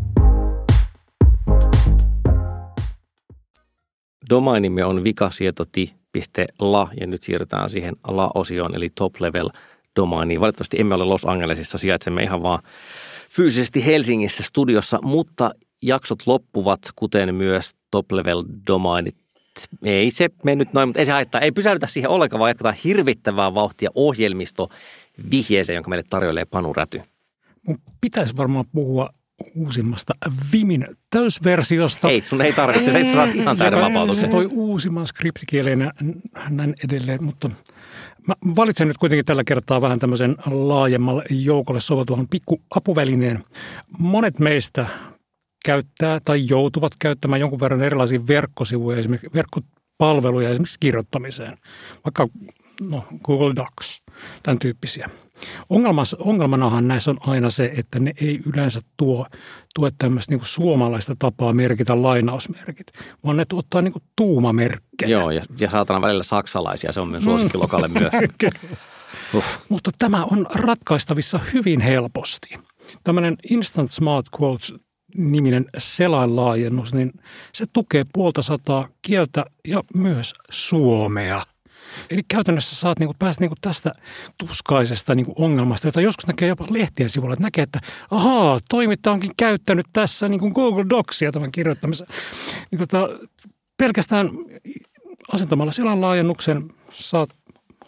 Domainimme on vikasietoti.la ja nyt siirrytään siihen la-osioon eli top level domainiin. Valitettavasti emme ole Los Angelesissa, sijaitsemme ihan vaan fyysisesti Helsingissä studiossa, mutta jaksot loppuvat, kuten myös top level domainit. Ei se mennyt noin, mutta ei se haittaa. Ei pysäytä siihen ollenkaan, vaan jatketaan hirvittävää vauhtia ohjelmisto vihjeeseen, jonka meille tarjoilee Panu Räty. Mun pitäisi varmaan puhua uusimmasta Vimin täysversiosta. Ei, sun ei tarvitse, se saat ihan täyden vapautuksen. Se toi uusimman skriptikieleen ja näin edelleen, mutta mä valitsen nyt kuitenkin tällä kertaa vähän tämmöisen laajemmalle joukolle soveltuvan pikku apuvälineen. Monet meistä käyttää tai joutuvat käyttämään jonkun verran erilaisia verkkosivuja, esimerkiksi verkkopalveluja esimerkiksi kirjoittamiseen, vaikka no, Google Docs, tämän tyyppisiä. ongelmanahan näissä on aina se, että ne ei yleensä tuo, tuo tämmöistä niin suomalaista tapaa merkitä lainausmerkit, vaan ne tuottaa niin tuumamerkkejä. Joo, ja, ja saatana välillä saksalaisia, se on myös suosikkilokalle myös. Uh. Mutta tämä on ratkaistavissa hyvin helposti. Tämmöinen Instant Smart Quotes niminen selainlaajennus, niin se tukee puolta sataa kieltä ja myös suomea. Eli käytännössä saat niinku päästä niinku tästä tuskaisesta niinku ongelmasta, jota joskus näkee jopa lehtien sivuilla, että näkee, että ahaa, toimittaja onkin käyttänyt tässä niinku Google Docsia tämän kirjoittamisen. Niin tota, pelkästään asentamalla silan laajennuksen saat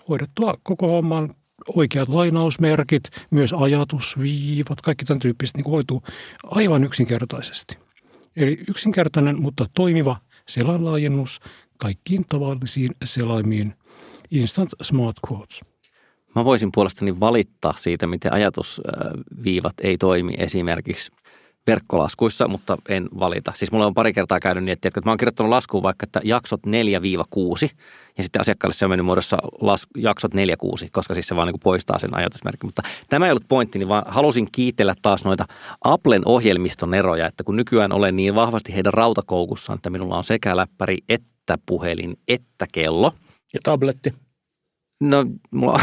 hoidettua koko homman oikeat lainausmerkit, myös ajatusviivat, kaikki tämän tyyppiset niin hoituu aivan yksinkertaisesti. Eli yksinkertainen, mutta toimiva selainlaajennus kaikkiin tavallisiin selaimiin Instant Smart Quotes. Mä voisin puolestani valittaa siitä, miten ajatusviivat ei toimi esimerkiksi verkkolaskuissa, mutta en valita. Siis mulla on pari kertaa käynyt niin, että, että mä oon kirjoittanut laskuun vaikka, että jaksot 4-6 ja sitten asiakkaalle se on mennyt muodossa las, jaksot 4-6, koska siis se vaan niin kuin poistaa sen ajatusmerkin. Mutta tämä ei ollut pointtini, vaan halusin kiitellä taas noita Applen ohjelmiston eroja, että kun nykyään olen niin vahvasti heidän rautakoukussaan, että minulla on sekä läppäri että puhelin että kello. Ja tabletti. No, mulla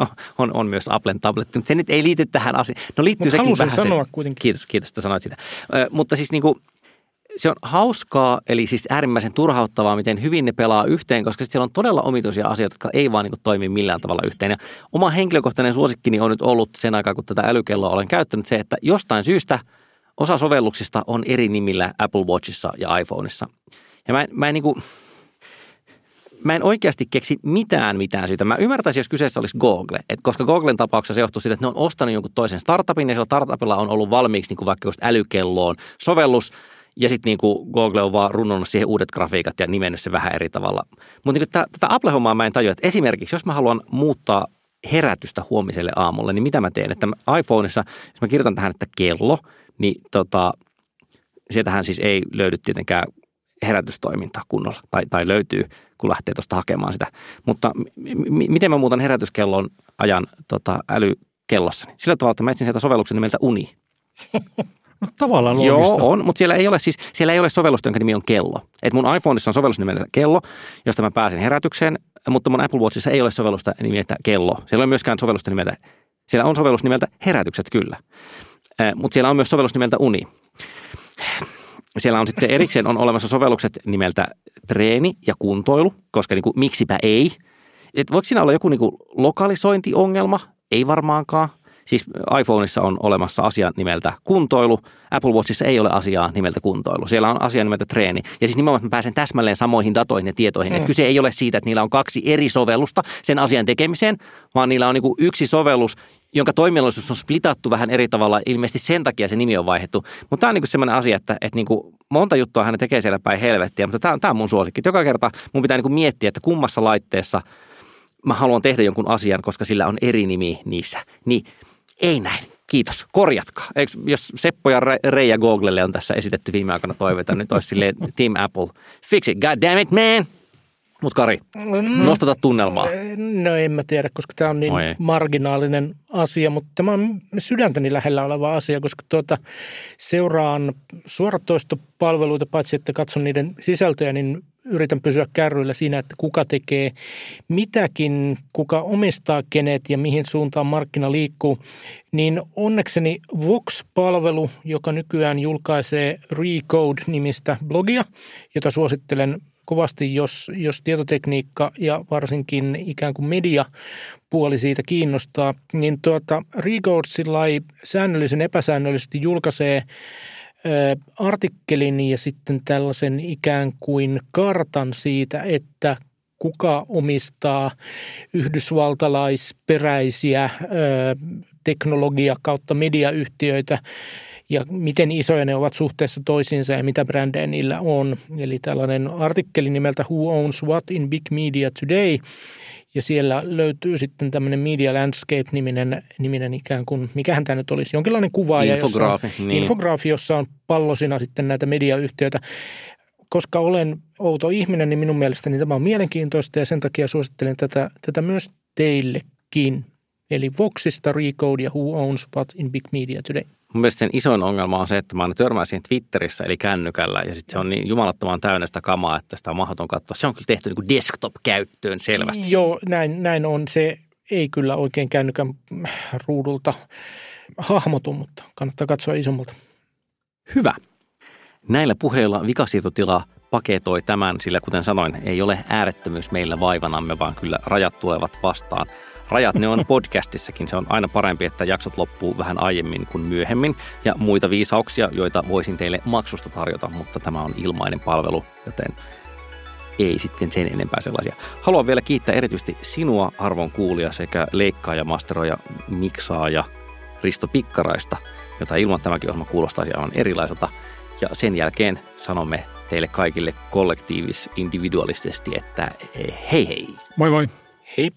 on, on, on myös Applen tabletti, mutta se nyt ei liity tähän asiaan. No liittyy Mut sekin vähän sanoa sen. kuitenkin. Kiitos, kiitos, että sanoit sitä. Ö, mutta siis niin kuin, se on hauskaa, eli siis äärimmäisen turhauttavaa, miten hyvin ne pelaa yhteen, koska siellä on todella omituisia asioita, jotka ei vaan niin kuin toimi millään tavalla yhteen. Ja oma henkilökohtainen suosikkini on nyt ollut sen aikaa, kun tätä älykelloa olen käyttänyt, se, että jostain syystä osa sovelluksista on eri nimillä Apple Watchissa ja iPhoneissa. Ja mä, mä en niin kuin, mä en oikeasti keksi mitään mitään syytä. Mä ymmärtäisin, jos kyseessä olisi Google, Et koska Googlen tapauksessa se johtuu siitä, että ne on ostanut jonkun toisen startupin ja sillä startupilla on ollut valmiiksi niin kuin vaikka just älykelloon sovellus, ja sitten niin Google on vaan runnonnut siihen uudet grafiikat ja nimennyt se vähän eri tavalla. Mutta niin tätä Apple-hommaa mä en tajua, että esimerkiksi jos mä haluan muuttaa herätystä huomiselle aamulle, niin mitä mä teen? Että iPhoneissa, jos mä kirjoitan tähän, että kello, niin tota, sieltähän siis ei löydy tietenkään herätystoiminta kunnolla, tai, tai löytyy, kun lähtee tuosta hakemaan sitä. Mutta m- miten mä muutan herätyskellon ajan tota, älykellossani? Sillä tavalla, että mä etsin sieltä sovelluksen nimeltä Uni. No, tavallaan loogista. Joo, on, mutta siellä ei ole siis, siellä ei ole sovellusta, jonka nimi on kello. Et mun iPhoneissa on sovellus nimeltä kello, josta mä pääsen herätykseen, mutta mun Apple Watchissa ei ole sovellusta nimeltä kello. Siellä ei ole myöskään sovellusta nimeltä, siellä on sovellus nimeltä herätykset kyllä, mutta siellä on myös sovellus nimeltä uni siellä on sitten erikseen on olemassa sovellukset nimeltä treeni ja kuntoilu, koska niin kuin, miksipä ei. Et voiko siinä olla joku niin kuin lokalisointiongelma? Ei varmaankaan. Siis iPhoneissa on olemassa asia nimeltä kuntoilu, Apple Watchissa ei ole asiaa nimeltä kuntoilu. Siellä on asia nimeltä treeni. Ja siis nimenomaan mä pääsen täsmälleen samoihin datoihin ja tietoihin. Mm. Että kyse ei ole siitä, että niillä on kaksi eri sovellusta sen asian tekemiseen, vaan niillä on niin kuin yksi sovellus, jonka toiminnallisuus on splitattu vähän eri tavalla. Ilmeisesti sen takia se nimi on vaihdettu. Mutta tämä on niin sellainen asia, että, että niin kuin monta juttua hän tekee siellä päin helvettiä, mutta tämä, tämä on mun suosikki. Joka kerta mun pitää niin kuin miettiä, että kummassa laitteessa mä haluan tehdä jonkun asian, koska sillä on eri nimi niissä. Niin ei näin. Kiitos. Korjatkaa. Eikö, jos Seppo ja Reija Googlelle on tässä esitetty viime aikoina toiveita, nyt olisi silleen Team Apple. Fix it, god damn it, man! Mutta Kari, mm. nostata tunnelmaa. No en mä tiedä, koska tämä on niin Oi. marginaalinen asia, mutta tämä on sydäntäni lähellä oleva asia, koska tuota, seuraan suoratoistopalveluita, paitsi että katson niiden sisältöjä, niin yritän pysyä kärryillä siinä, että kuka tekee mitäkin, kuka omistaa kenet ja mihin suuntaan markkina liikkuu, niin onnekseni Vox-palvelu, joka nykyään julkaisee Recode-nimistä blogia, jota suosittelen kovasti, jos, jos tietotekniikka ja varsinkin ikään kuin media puoli siitä kiinnostaa, niin tuota, Recode säännöllisen epäsäännöllisesti julkaisee artikkelin ja sitten tällaisen ikään kuin kartan siitä, että kuka omistaa yhdysvaltalaisperäisiä teknologia- kautta mediayhtiöitä ja miten isoja ne ovat suhteessa toisiinsa ja mitä brändejä niillä on. Eli tällainen artikkeli nimeltä Who Owns What in Big Media Today – ja siellä löytyy sitten tämmöinen Media Landscape-niminen niminen ikään kuin, mikähän tämä nyt olisi, jonkinlainen kuva. Infograafi. Jossa on, niin. Infograafi, jossa on pallosina sitten näitä mediayhtiöitä. Koska olen outo ihminen, niin minun mielestäni tämä on mielenkiintoista ja sen takia suosittelen tätä, tätä myös teillekin. Eli Voxista Recode ja Who Owns What in Big Media Today. Mun mielestä sen isoin ongelma on se, että mä aina törmään siihen Twitterissä eli kännykällä ja sitten se on niin jumalattoman täynnä sitä kamaa, että sitä on mahdoton katsoa. Se on kyllä tehty niin kuin desktop-käyttöön selvästi. Joo, näin, näin on. Se ei kyllä oikein kännykän ruudulta hahmotu, mutta kannattaa katsoa isommalta. Hyvä. Näillä puheilla vikasietotila paketoi tämän, sillä kuten sanoin, ei ole äärettömyys meillä vaivanamme, vaan kyllä rajat tulevat vastaan. Rajat ne on podcastissakin. Se on aina parempi, että jaksot loppuu vähän aiemmin kuin myöhemmin. Ja muita viisauksia, joita voisin teille maksusta tarjota, mutta tämä on ilmainen palvelu, joten ei sitten sen enempää sellaisia. Haluan vielä kiittää erityisesti sinua, arvon kuulija, sekä leikkaaja, masteroja, miksaaja Risto Pikkaraista, jota ilman tämäkin ohjelma kuulostaisi aivan erilaiselta. Ja sen jälkeen sanomme teille kaikille kollektiivis individualistisesti, että hei hei. Moi moi. Hei.